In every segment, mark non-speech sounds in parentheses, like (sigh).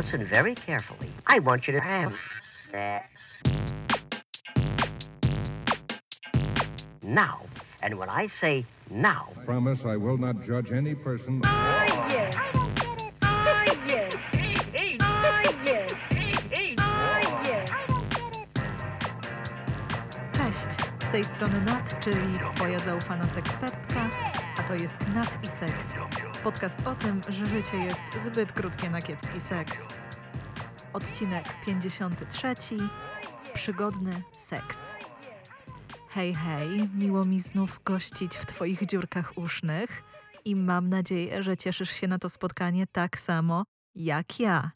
listen very carefully. I want you to have sex. Now. And when I say now, Promise I will not judge any person. Ah, yes. Ah, yes. Ah, yes. Ah, yes. Cześć, z tej strony Nat, czyli Twoja zaufana sekspertka, a to jest Nat i Seks. Podcast o tym, że życie jest zbyt krótkie na kiepski seks. Odcinek 53. Przygodny seks. Hej, hej, miło mi znów gościć w Twoich dziurkach usznych i mam nadzieję, że cieszysz się na to spotkanie tak samo jak ja.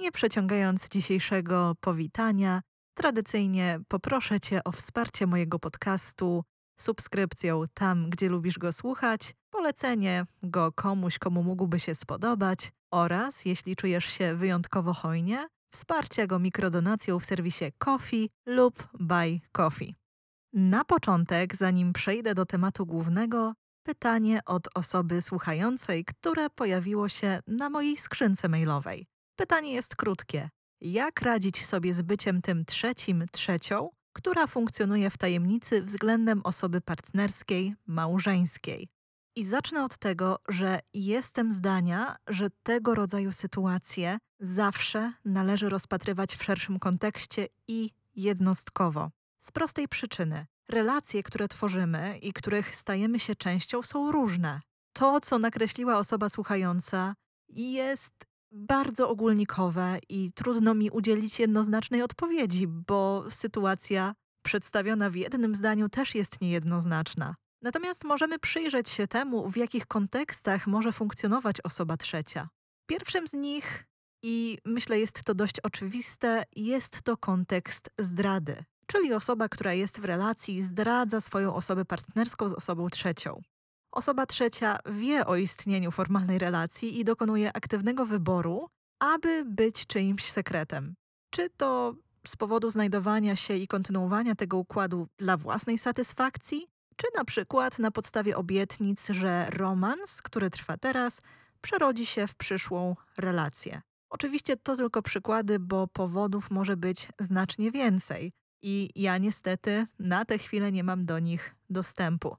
Nie przeciągając dzisiejszego powitania, tradycyjnie poproszę Cię o wsparcie mojego podcastu subskrypcją tam, gdzie lubisz go słuchać, polecenie go komuś, komu mógłby się spodobać oraz, jeśli czujesz się wyjątkowo hojnie, wsparcie go mikrodonacją w serwisie Coffee lub Buy Coffee. Na początek, zanim przejdę do tematu głównego, pytanie od osoby słuchającej, które pojawiło się na mojej skrzynce mailowej. Pytanie jest krótkie. Jak radzić sobie z byciem tym trzecim, trzecią, która funkcjonuje w tajemnicy względem osoby partnerskiej, małżeńskiej? I zacznę od tego, że jestem zdania, że tego rodzaju sytuacje zawsze należy rozpatrywać w szerszym kontekście i jednostkowo. Z prostej przyczyny. Relacje, które tworzymy i których stajemy się częścią, są różne. To, co nakreśliła osoba słuchająca, jest bardzo ogólnikowe i trudno mi udzielić jednoznacznej odpowiedzi, bo sytuacja przedstawiona w jednym zdaniu też jest niejednoznaczna. Natomiast możemy przyjrzeć się temu, w jakich kontekstach może funkcjonować osoba trzecia. Pierwszym z nich, i myślę jest to dość oczywiste, jest to kontekst zdrady, czyli osoba, która jest w relacji, zdradza swoją osobę partnerską z osobą trzecią. Osoba trzecia wie o istnieniu formalnej relacji i dokonuje aktywnego wyboru, aby być czyimś sekretem. Czy to z powodu znajdowania się i kontynuowania tego układu dla własnej satysfakcji, czy na przykład na podstawie obietnic, że romans, który trwa teraz, przerodzi się w przyszłą relację. Oczywiście to tylko przykłady, bo powodów może być znacznie więcej i ja niestety na tę chwilę nie mam do nich dostępu.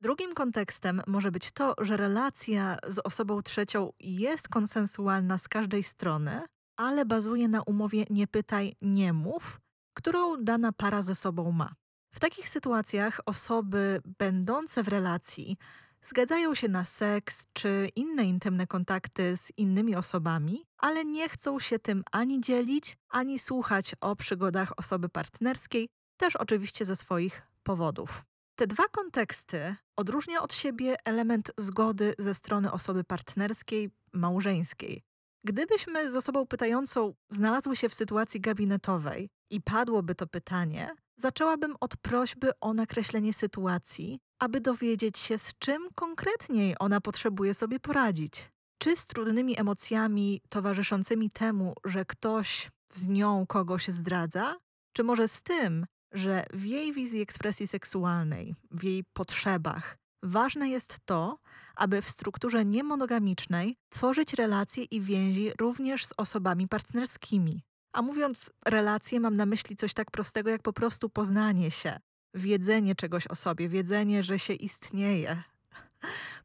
Drugim kontekstem może być to, że relacja z osobą trzecią jest konsensualna z każdej strony, ale bazuje na umowie nie pytaj, nie mów, którą dana para ze sobą ma. W takich sytuacjach osoby będące w relacji zgadzają się na seks czy inne intymne kontakty z innymi osobami, ale nie chcą się tym ani dzielić, ani słuchać o przygodach osoby partnerskiej, też oczywiście ze swoich powodów. Te dwa konteksty odróżnia od siebie element zgody ze strony osoby partnerskiej, małżeńskiej. Gdybyśmy z osobą pytającą znalazły się w sytuacji gabinetowej i padłoby to pytanie, zaczęłabym od prośby o nakreślenie sytuacji, aby dowiedzieć się, z czym konkretniej ona potrzebuje sobie poradzić. Czy z trudnymi emocjami towarzyszącymi temu, że ktoś z nią kogoś zdradza, czy może z tym, że w jej wizji ekspresji seksualnej, w jej potrzebach, ważne jest to, aby w strukturze niemonogamicznej tworzyć relacje i więzi również z osobami partnerskimi. A mówiąc relacje, mam na myśli coś tak prostego jak po prostu poznanie się, wiedzenie czegoś o sobie, wiedzenie, że się istnieje.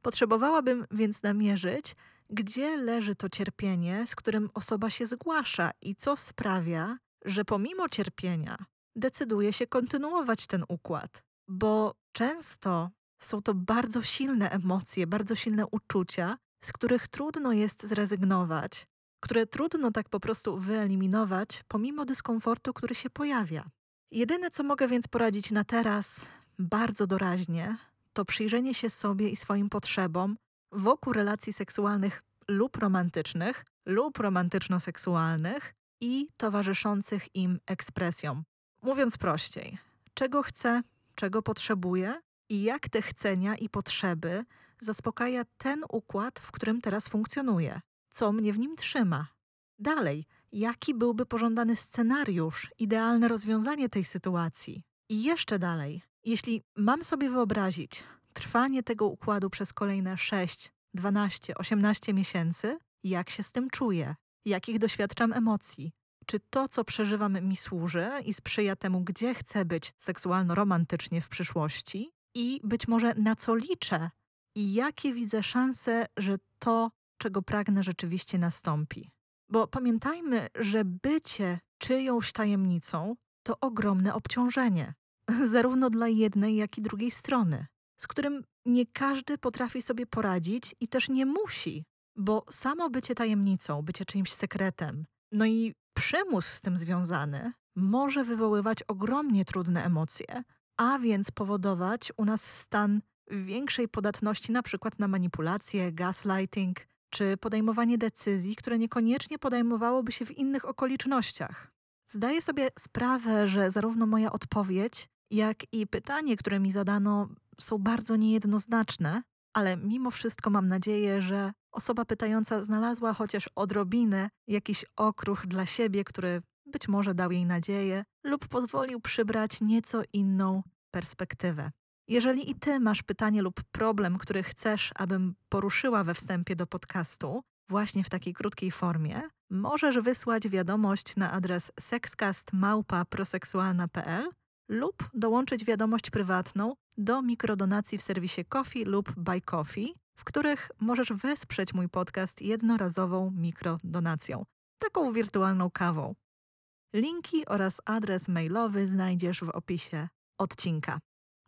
Potrzebowałabym więc namierzyć, gdzie leży to cierpienie, z którym osoba się zgłasza i co sprawia, że pomimo cierpienia decyduje się kontynuować ten układ. Bo często są to bardzo silne emocje, bardzo silne uczucia, z których trudno jest zrezygnować, które trudno tak po prostu wyeliminować, pomimo dyskomfortu, który się pojawia. Jedyne, co mogę więc poradzić na teraz, bardzo doraźnie, to przyjrzenie się sobie i swoim potrzebom wokół relacji seksualnych lub romantycznych, lub romantyczno-seksualnych i towarzyszących im ekspresjom. Mówiąc prościej, czego chcę, czego potrzebuję i jak te chcenia i potrzeby zaspokaja ten układ, w którym teraz funkcjonuję, co mnie w nim trzyma. Dalej, jaki byłby pożądany scenariusz, idealne rozwiązanie tej sytuacji. I jeszcze dalej, jeśli mam sobie wyobrazić trwanie tego układu przez kolejne 6, 12, 18 miesięcy, jak się z tym czuję, Jakich doświadczam emocji? Czy to, co przeżywam, mi służy i sprzyja temu, gdzie chcę być seksualno-romantycznie w przyszłości? I być może na co liczę? I jakie widzę szanse, że to, czego pragnę, rzeczywiście nastąpi? Bo pamiętajmy, że bycie czyjąś tajemnicą to ogromne obciążenie, (laughs) zarówno dla jednej, jak i drugiej strony, z którym nie każdy potrafi sobie poradzić i też nie musi, bo samo bycie tajemnicą, bycie czyimś sekretem, no i przymus z tym związany, może wywoływać ogromnie trudne emocje, a więc powodować u nas stan większej podatności na przykład na manipulacje, gaslighting czy podejmowanie decyzji, które niekoniecznie podejmowałoby się w innych okolicznościach. Zdaję sobie sprawę, że zarówno moja odpowiedź, jak i pytanie, które mi zadano, są bardzo niejednoznaczne, ale mimo wszystko mam nadzieję, że osoba pytająca znalazła chociaż odrobinę jakiś okruch dla siebie, który być może dał jej nadzieję lub pozwolił przybrać nieco inną perspektywę. Jeżeli i ty masz pytanie lub problem, który chcesz, abym poruszyła we wstępie do podcastu, właśnie w takiej krótkiej formie, możesz wysłać wiadomość na adres sexcastmałpa.proseksualna.pl lub dołączyć wiadomość prywatną do mikrodonacji w serwisie Coffee lub Buy Coffee, w których możesz wesprzeć mój podcast jednorazową mikrodonacją, taką wirtualną kawą. Linki oraz adres mailowy znajdziesz w opisie odcinka.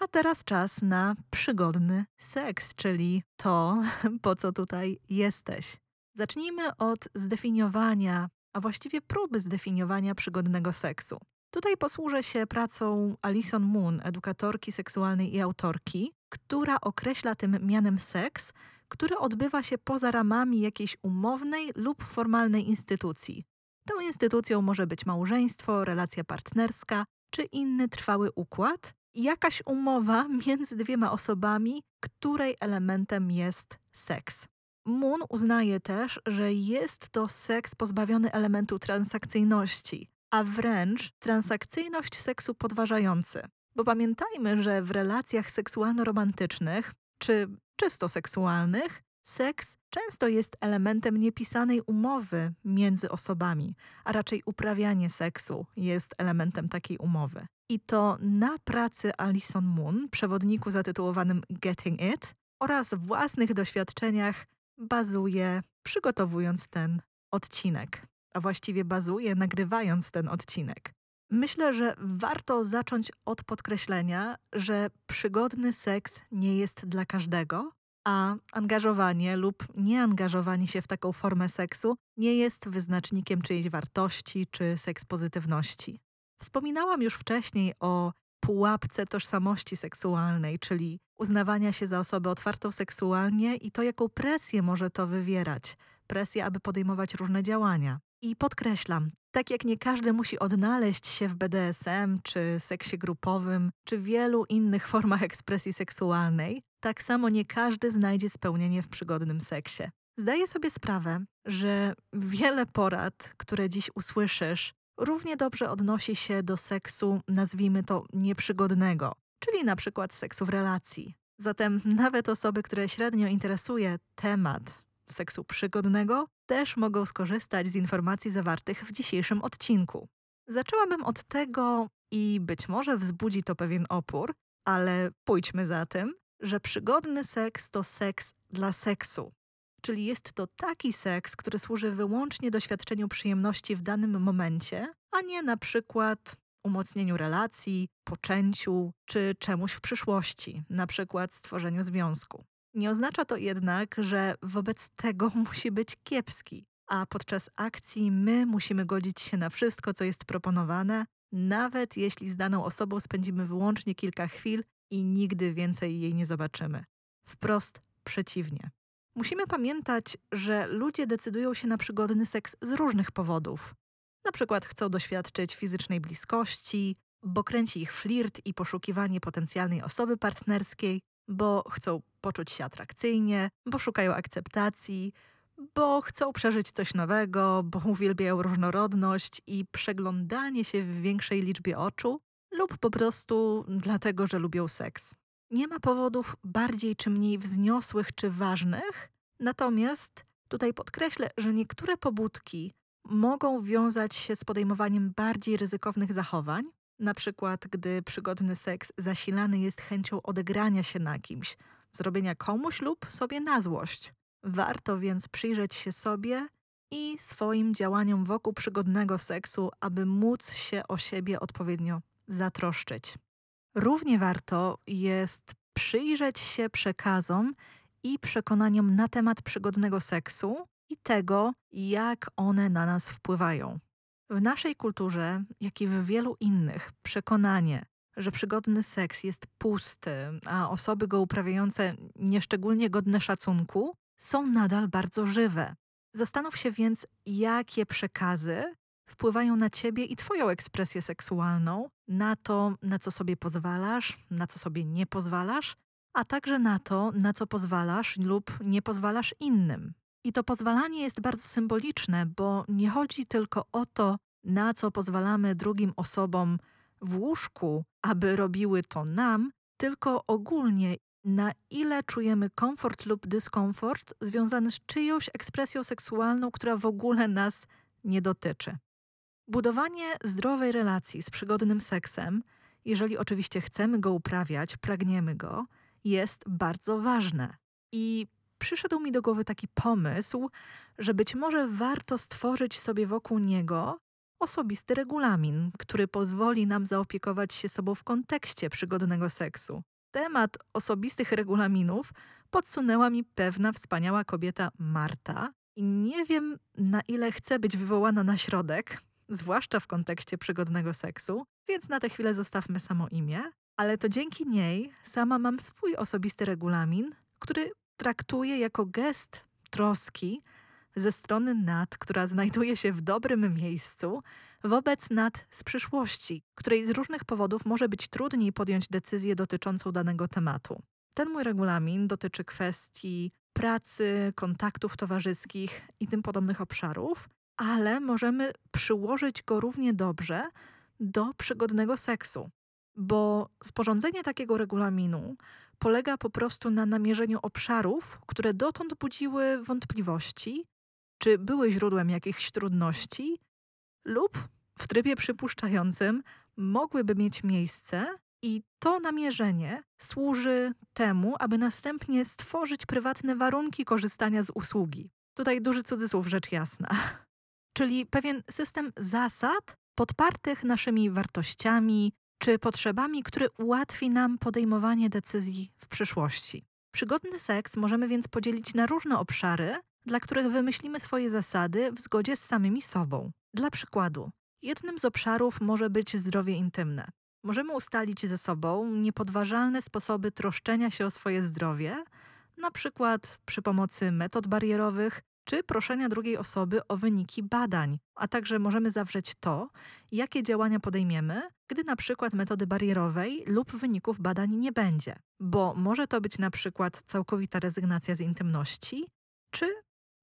A teraz czas na przygodny seks, czyli to, (laughs) po co tutaj jesteś. Zacznijmy od zdefiniowania, a właściwie próby zdefiniowania przygodnego seksu. Tutaj posłużę się pracą Alison Moon, edukatorki seksualnej i autorki, która określa tym mianem seks, który odbywa się poza ramami jakiejś umownej lub formalnej instytucji. Tą instytucją może być małżeństwo, relacja partnerska czy inny trwały układ, jakaś umowa (laughs) między dwiema osobami, której elementem jest seks. Moon uznaje też, że jest to seks pozbawiony elementu transakcyjności, a wręcz transakcyjność seksu podważający. Bo pamiętajmy, że w relacjach seksualno-romantycznych czy czysto seksualnych seks często jest elementem niepisanej umowy między osobami, a raczej uprawianie seksu jest elementem takiej umowy. I to na pracy Alison Moon, przewodniku zatytułowanym Getting It, oraz własnych doświadczeniach bazuje, przygotowując ten odcinek, a właściwie bazuje, nagrywając ten odcinek. Myślę, że warto zacząć od podkreślenia, że przygodny seks nie jest dla każdego, a angażowanie lub nieangażowanie się w taką formę seksu nie jest wyznacznikiem czyjejś wartości czy seks pozytywności. Wspominałam już wcześniej o pułapce tożsamości seksualnej, czyli uznawania się za osobę otwartą seksualnie i to, jaką presję może to wywierać presję, aby podejmować różne działania. I podkreślam, tak jak nie każdy musi odnaleźć się w BDSM, czy seksie grupowym, czy wielu innych formach ekspresji seksualnej, tak samo nie każdy znajdzie spełnienie w przygodnym seksie. Zdaję sobie sprawę, że wiele porad, które dziś usłyszysz, równie dobrze odnosi się do seksu, nazwijmy to nieprzygodnego, czyli na przykład seksu w relacji. Zatem nawet osoby, które średnio interesuje temat seksu przygodnego, też mogą skorzystać z informacji zawartych w dzisiejszym odcinku. Zaczęłabym od tego i być może wzbudzi to pewien opór, ale pójdźmy za tym, że przygodny seks to seks dla seksu. Czyli jest to taki seks, który służy wyłącznie doświadczeniu przyjemności w danym momencie, a nie na przykład umocnieniu relacji, poczęciu czy czemuś w przyszłości, na przykład stworzeniu związku. Nie oznacza to jednak, że wobec tego (laughs) musi być kiepski, a podczas akcji my musimy godzić się na wszystko, co jest proponowane, nawet jeśli z daną osobą spędzimy wyłącznie kilka chwil i nigdy więcej jej nie zobaczymy. Wprost przeciwnie. Musimy pamiętać, że ludzie decydują się na przygodny seks z różnych powodów. Na przykład chcą doświadczyć fizycznej bliskości, bo kręci ich flirt i poszukiwanie potencjalnej osoby partnerskiej, bo chcą poczuć się atrakcyjnie, bo szukają akceptacji, bo chcą przeżyć coś nowego, bo uwielbiają różnorodność i przeglądanie się w większej liczbie oczu, lub po prostu dlatego, że lubią seks. Nie ma powodów bardziej czy mniej wzniosłych czy ważnych, natomiast tutaj podkreślę, że niektóre pobudki mogą wiązać się z podejmowaniem bardziej ryzykownych zachowań, na przykład gdy przygodny seks zasilany jest chęcią odegrania się na kimś, zrobienia komuś lub sobie na złość. Warto więc przyjrzeć się sobie i swoim działaniom wokół przygodnego seksu, aby móc się o siebie odpowiednio zatroszczyć. Równie warto jest przyjrzeć się przekazom i przekonaniom na temat przygodnego seksu i tego, jak one na nas wpływają. W naszej kulturze, jak i w wielu innych, przekonanie, że przygodny seks jest pusty, a osoby go uprawiające nieszczególnie godne szacunku, są nadal bardzo żywe. Zastanów się więc, jakie przekazy wpływają na ciebie i twoją ekspresję seksualną, na to, na co sobie pozwalasz, na co sobie nie pozwalasz, a także na to, na co pozwalasz lub nie pozwalasz innym. I to pozwalanie jest bardzo symboliczne, bo nie chodzi tylko o to, na co pozwalamy drugim osobom w łóżku, aby robiły to nam, tylko ogólnie na ile czujemy komfort lub dyskomfort związany z czyjąś ekspresją seksualną, która w ogóle nas nie dotyczy. Budowanie zdrowej relacji z przygodnym seksem, jeżeli oczywiście chcemy go uprawiać, pragniemy go, jest bardzo ważne. I przyszedł mi do głowy taki pomysł, że być może warto stworzyć sobie wokół niego osobisty regulamin, który pozwoli nam zaopiekować się sobą w kontekście przygodnego seksu. Temat osobistych regulaminów podsunęła mi pewna wspaniała kobieta Marta i nie wiem na ile chce być wywołana na środek, zwłaszcza w kontekście przygodnego seksu, więc na tę chwilę zostawmy samo imię, ale to dzięki niej sama mam swój osobisty regulamin, który traktuję jako gest troski ze strony Nat, która znajduje się w dobrym miejscu, wobec Nat z przyszłości, której z różnych powodów może być trudniej podjąć decyzję dotyczącą danego tematu. Ten mój regulamin dotyczy kwestii pracy, kontaktów towarzyskich i tym podobnych obszarów, ale możemy przyłożyć go równie dobrze do przygodnego seksu. Bo sporządzenie takiego regulaminu polega po prostu na namierzeniu obszarów, które dotąd budziły wątpliwości, czy były źródłem jakichś trudności, lub w trybie przypuszczającym mogłyby mieć miejsce, i to namierzenie służy temu, aby następnie stworzyć prywatne warunki korzystania z usługi. Tutaj duży cudzysłów, rzecz jasna. Czyli pewien system zasad podpartych naszymi wartościami czy potrzebami, który ułatwi nam podejmowanie decyzji w przyszłości. Przygodny seks możemy więc podzielić na różne obszary, dla których wymyślimy swoje zasady w zgodzie z samymi sobą. Dla przykładu, jednym z obszarów może być zdrowie intymne. Możemy ustalić ze sobą niepodważalne sposoby troszczenia się o swoje zdrowie, na przykład przy pomocy metod barierowych czy proszenia drugiej osoby o wyniki badań, a także możemy zawrzeć to, jakie działania podejmiemy, gdy na przykład metody barierowej lub wyników badań nie będzie, bo może to być na przykład całkowita rezygnacja z intymności, czy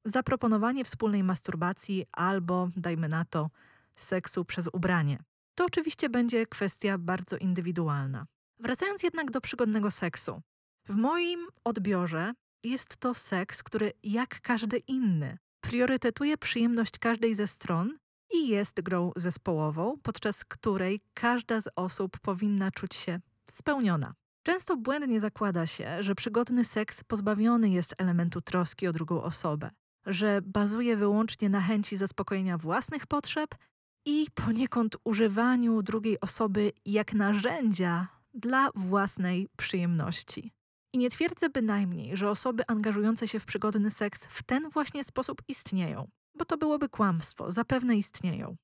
zaproponowanie wspólnej masturbacji albo, dajmy na to, seksu przez ubranie. To oczywiście będzie kwestia bardzo indywidualna. Wracając jednak do przygodnego seksu. W moim odbiorze jest to seks, który jak każdy inny priorytetuje przyjemność każdej ze stron i jest grą zespołową, podczas której każda z osób powinna czuć się spełniona. Często błędnie zakłada się, że przygodny seks pozbawiony jest elementu troski o drugą osobę, że bazuje wyłącznie na chęci zaspokojenia własnych potrzeb i poniekąd używaniu drugiej osoby jak narzędzia dla własnej przyjemności. I nie twierdzę bynajmniej, że osoby angażujące się w przygodny seks w ten właśnie sposób istnieją, bo to byłoby kłamstwo, zapewne istnieją.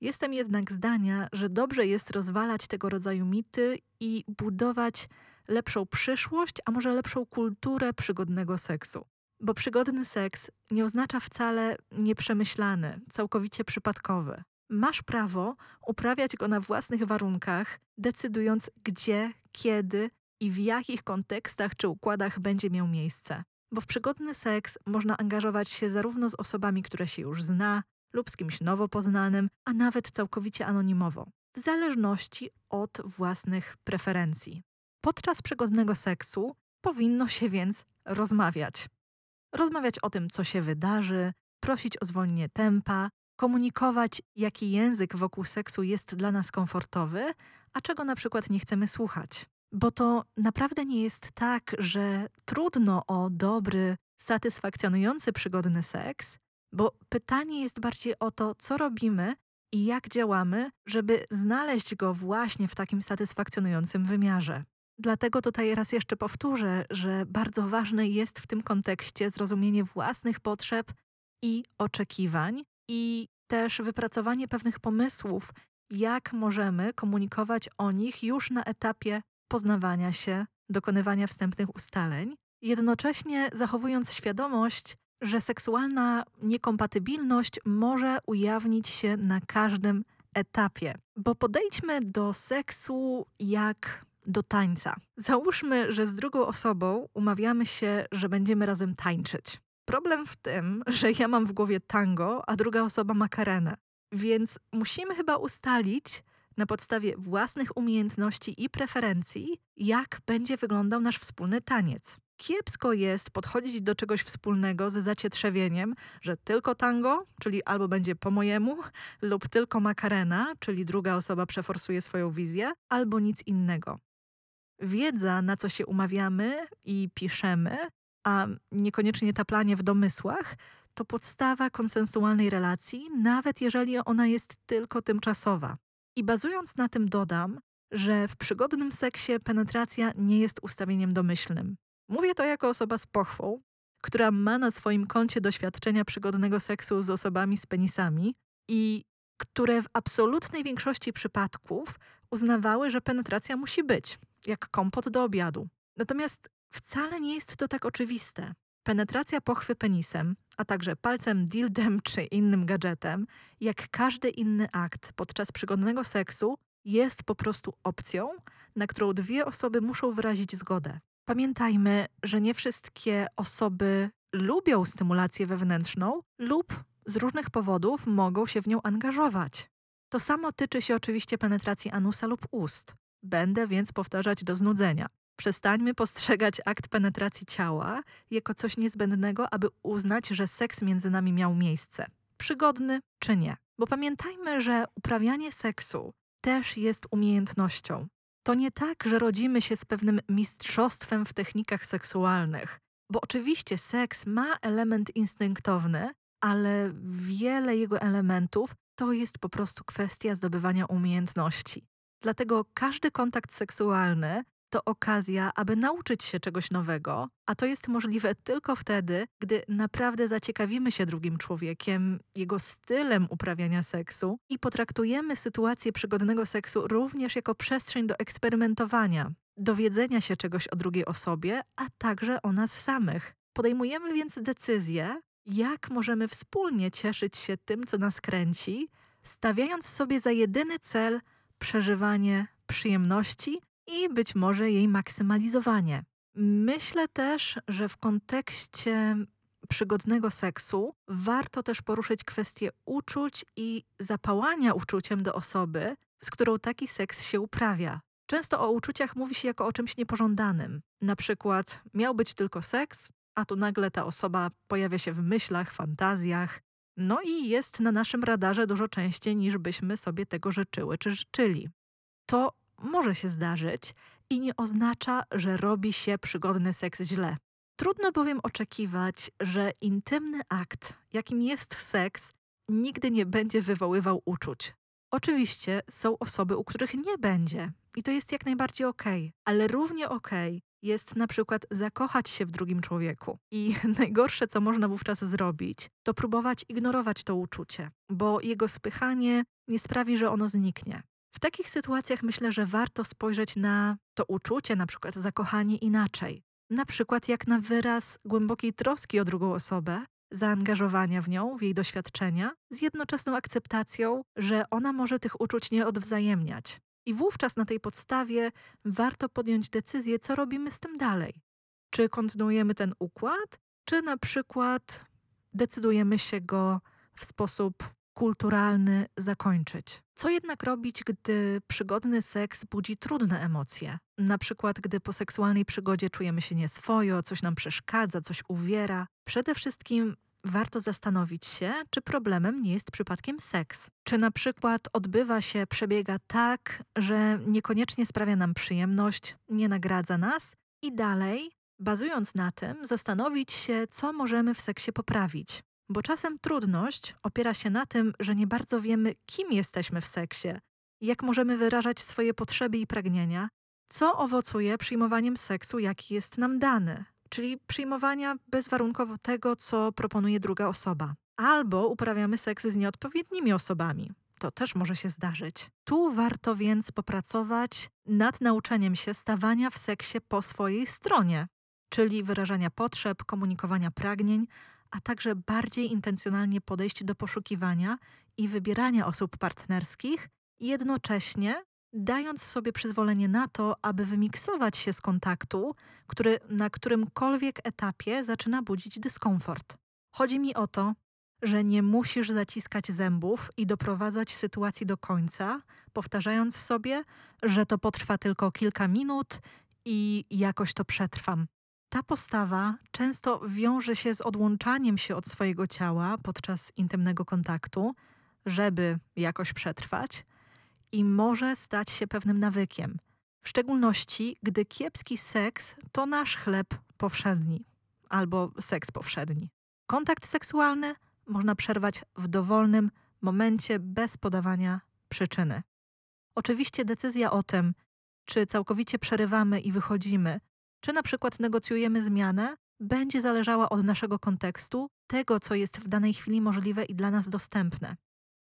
Jestem jednak zdania, że dobrze jest rozwalać tego rodzaju mity i budować lepszą przyszłość, a może lepszą kulturę przygodnego seksu. Bo przygodny seks nie oznacza wcale nieprzemyślany, całkowicie przypadkowy. Masz prawo uprawiać go na własnych warunkach, decydując gdzie, kiedy i w jakich kontekstach czy układach będzie miał miejsce. Bo w przygodny seks można angażować się zarówno z osobami, które się już zna, lub z kimś nowo poznanym, a nawet całkowicie anonimowo, w zależności od własnych preferencji. Podczas przygodnego seksu powinno się więc rozmawiać. Rozmawiać o tym, co się wydarzy, prosić o zwolnienie tempa, komunikować, jaki język wokół seksu jest dla nas komfortowy, a czego na przykład nie chcemy słuchać. Bo to naprawdę nie jest tak, że trudno o dobry, satysfakcjonujący, przygodny seks, bo pytanie jest bardziej o to, co robimy i jak działamy, żeby znaleźć go właśnie w takim satysfakcjonującym wymiarze. Dlatego tutaj raz jeszcze powtórzę, że bardzo ważne jest w tym kontekście zrozumienie własnych potrzeb i oczekiwań, i też wypracowanie pewnych pomysłów, jak możemy komunikować o nich już na etapie poznawania się, dokonywania wstępnych ustaleń, jednocześnie zachowując świadomość, że seksualna niekompatybilność może ujawnić się na każdym etapie. Bo podejdźmy do seksu jak do tańca. Załóżmy, że z drugą osobą umawiamy się, że będziemy razem tańczyć. Problem w tym, że ja mam w głowie tango, a druga osoba makarenę. Więc musimy chyba ustalić na podstawie własnych umiejętności i preferencji, jak będzie wyglądał nasz wspólny taniec. Kiepsko jest podchodzić do czegoś wspólnego z zacietrzewieniem, że tylko tango, czyli albo będzie po mojemu, lub tylko makarena, czyli druga osoba przeforsuje swoją wizję, albo nic innego. Wiedza, na co się umawiamy i piszemy, a niekoniecznie taplanie w domysłach, to podstawa konsensualnej relacji, nawet jeżeli ona jest tylko tymczasowa. I bazując na tym dodam, że w przygodnym seksie penetracja nie jest ustawieniem domyślnym. Mówię to jako osoba z pochwą, która ma na swoim koncie doświadczenia przygodnego seksu z osobami z penisami i które w absolutnej większości przypadków uznawały, że penetracja musi być, jak kompot do obiadu. Natomiast wcale nie jest to tak oczywiste. Penetracja pochwy penisem, a także palcem, dildem czy innym gadżetem, jak każdy inny akt podczas przygodnego seksu, jest po prostu opcją, na którą dwie osoby muszą wyrazić zgodę. Pamiętajmy, że nie wszystkie osoby lubią stymulację wewnętrzną lub z różnych powodów mogą się w nią angażować. To samo tyczy się oczywiście penetracji anusa lub ust. Będę więc powtarzać do znudzenia. Przestańmy postrzegać akt penetracji ciała jako coś niezbędnego, aby uznać, że seks między nami miał miejsce. Przygodny czy nie. Bo pamiętajmy, że uprawianie seksu też jest umiejętnością. To nie tak, że rodzimy się z pewnym mistrzostwem w technikach seksualnych, bo oczywiście seks ma element instynktowny, ale wiele jego elementów to jest po prostu kwestia zdobywania umiejętności. Dlatego każdy kontakt seksualny to okazja, aby nauczyć się czegoś nowego, a to jest możliwe tylko wtedy, gdy naprawdę zaciekawimy się drugim człowiekiem, jego stylem uprawiania seksu i potraktujemy sytuację przygodnego seksu również jako przestrzeń do eksperymentowania, dowiedzenia się czegoś o drugiej osobie, a także o nas samych. Podejmujemy więc decyzję, jak możemy wspólnie cieszyć się tym, co nas kręci, stawiając sobie za jedyny cel przeżywanie przyjemności i być może jej maksymalizowanie. Myślę też, że w kontekście przygodnego seksu warto też poruszyć kwestię uczuć i zapałania uczuciem do osoby, z którą taki seks się uprawia. Często o uczuciach mówi się jako o czymś niepożądanym. Na przykład miał być tylko seks, a tu nagle ta osoba pojawia się w myślach, fantazjach, no i jest na naszym radarze dużo częściej niż byśmy sobie tego życzyły czy życzyli. To może się zdarzyć i nie oznacza, że robi się przygodny seks źle. Trudno bowiem oczekiwać, że intymny akt, jakim jest seks, nigdy nie będzie wywoływał uczuć. Oczywiście są osoby, u których nie będzie i to jest jak najbardziej okej, okay. ale równie okej okay jest na przykład zakochać się w drugim człowieku. I (laughs) najgorsze, co można wówczas zrobić, to próbować ignorować to uczucie, bo jego spychanie nie sprawi, że ono zniknie. W takich sytuacjach myślę, że warto spojrzeć na to uczucie, na przykład zakochanie inaczej. Na przykład jak na wyraz głębokiej troski o drugą osobę, zaangażowania w nią, w jej doświadczenia, z jednoczesną akceptacją, że ona może tych uczuć nie odwzajemniać. I wówczas na tej podstawie warto podjąć decyzję, co robimy z tym dalej. Czy kontynuujemy ten układ, czy na przykład decydujemy się go w sposób kulturalny zakończyć. Co jednak robić, gdy przygodny seks budzi trudne emocje? Na przykład, gdy po seksualnej przygodzie czujemy się nieswojo, coś nam przeszkadza, coś uwiera. Przede wszystkim warto zastanowić się, czy problemem nie jest przypadkiem seks. Czy na przykład odbywa się, przebiega tak, że niekoniecznie sprawia nam przyjemność, nie nagradza nas i dalej, bazując na tym, zastanowić się, co możemy w seksie poprawić. Bo czasem trudność opiera się na tym, że nie bardzo wiemy, kim jesteśmy w seksie, jak możemy wyrażać swoje potrzeby i pragnienia, co owocuje przyjmowaniem seksu, jaki jest nam dany, czyli przyjmowania bezwarunkowo tego, co proponuje druga osoba. Albo uprawiamy seks z nieodpowiednimi osobami. To też może się zdarzyć. Tu warto więc popracować nad nauczeniem się stawania w seksie po swojej stronie, czyli wyrażania potrzeb, komunikowania pragnień, a także bardziej intencjonalnie podejść do poszukiwania i wybierania osób partnerskich, jednocześnie dając sobie przyzwolenie na to, aby wymiksować się z kontaktu, który na którymkolwiek etapie zaczyna budzić dyskomfort. Chodzi mi o to, że nie musisz zaciskać zębów i doprowadzać sytuacji do końca, powtarzając sobie, że to potrwa tylko kilka minut i jakoś to przetrwam. Ta postawa często wiąże się z odłączaniem się od swojego ciała podczas intymnego kontaktu, żeby jakoś przetrwać, i może stać się pewnym nawykiem. W szczególności, gdy kiepski seks to nasz chleb powszedni albo seks powszedni. Kontakt seksualny można przerwać w dowolnym momencie bez podawania przyczyny. Oczywiście decyzja o tym, czy całkowicie przerywamy i wychodzimy, czy na przykład negocjujemy zmianę, będzie zależała od naszego kontekstu, tego, co jest w danej chwili możliwe i dla nas dostępne.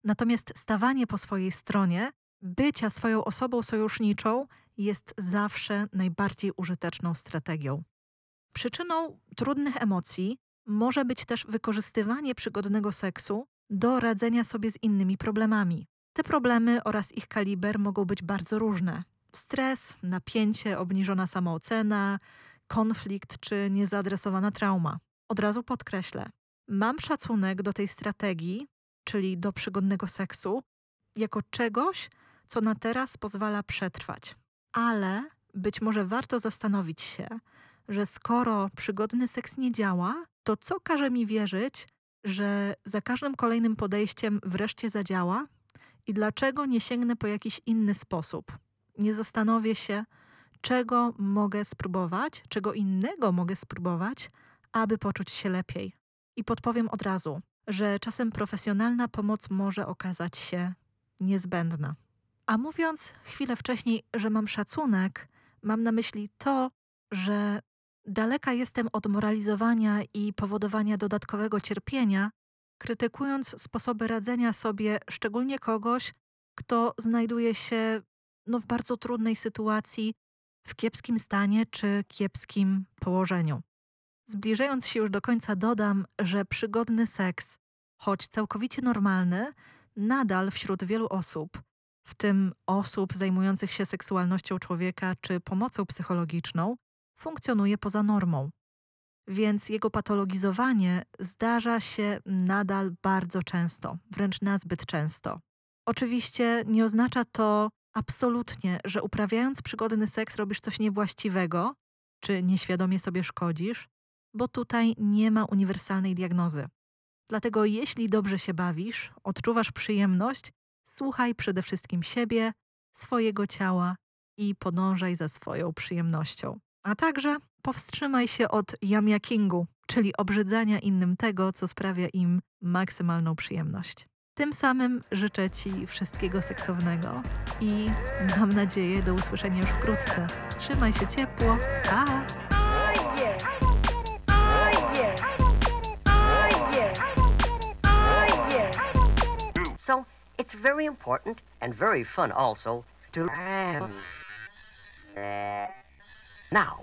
Natomiast stawanie po swojej stronie, bycia swoją osobą sojuszniczą jest zawsze najbardziej użyteczną strategią. Przyczyną trudnych emocji może być też wykorzystywanie przygodnego seksu do radzenia sobie z innymi problemami. Te problemy oraz ich kaliber mogą być bardzo różne. Stres, napięcie, obniżona samoocena, konflikt czy niezaadresowana trauma. Od razu podkreślę, mam szacunek do tej strategii, czyli do przygodnego seksu, jako czegoś, co na teraz pozwala przetrwać. Ale być może warto zastanowić się, że skoro przygodny seks nie działa, to co każe mi wierzyć, że za każdym kolejnym podejściem wreszcie zadziała i dlaczego nie sięgnę po jakiś inny sposób? Nie zastanowię się, czego mogę spróbować, czego innego mogę spróbować, aby poczuć się lepiej. I podpowiem od razu, że czasem profesjonalna pomoc może okazać się niezbędna. A mówiąc chwilę wcześniej, że mam szacunek, mam na myśli to, że daleka jestem od moralizowania i powodowania dodatkowego cierpienia, krytykując sposoby radzenia sobie szczególnie kogoś, kto znajduje się no, w bardzo trudnej sytuacji, w kiepskim stanie czy kiepskim położeniu. Zbliżając się już do końca, dodam, że przygodny seks, choć całkowicie normalny, nadal wśród wielu osób, w tym osób zajmujących się seksualnością człowieka czy pomocą psychologiczną, funkcjonuje poza normą. Więc jego patologizowanie zdarza się nadal bardzo często, wręcz nazbyt często. Oczywiście nie oznacza to absolutnie, że uprawiając przygodny seks robisz coś niewłaściwego, czy nieświadomie sobie szkodzisz, bo tutaj nie ma uniwersalnej diagnozy. Dlatego jeśli dobrze się bawisz, odczuwasz przyjemność, słuchaj przede wszystkim siebie, swojego ciała i podążaj za swoją przyjemnością. A także powstrzymaj się od yamiakingu, czyli obrzydzania innym tego, co sprawia im maksymalną przyjemność. Tym samym życzę Ci wszystkiego seksownego i mam nadzieję do usłyszenia już wkrótce. Trzymaj się ciepło. Pa! So it's very important and very fun also to. Now,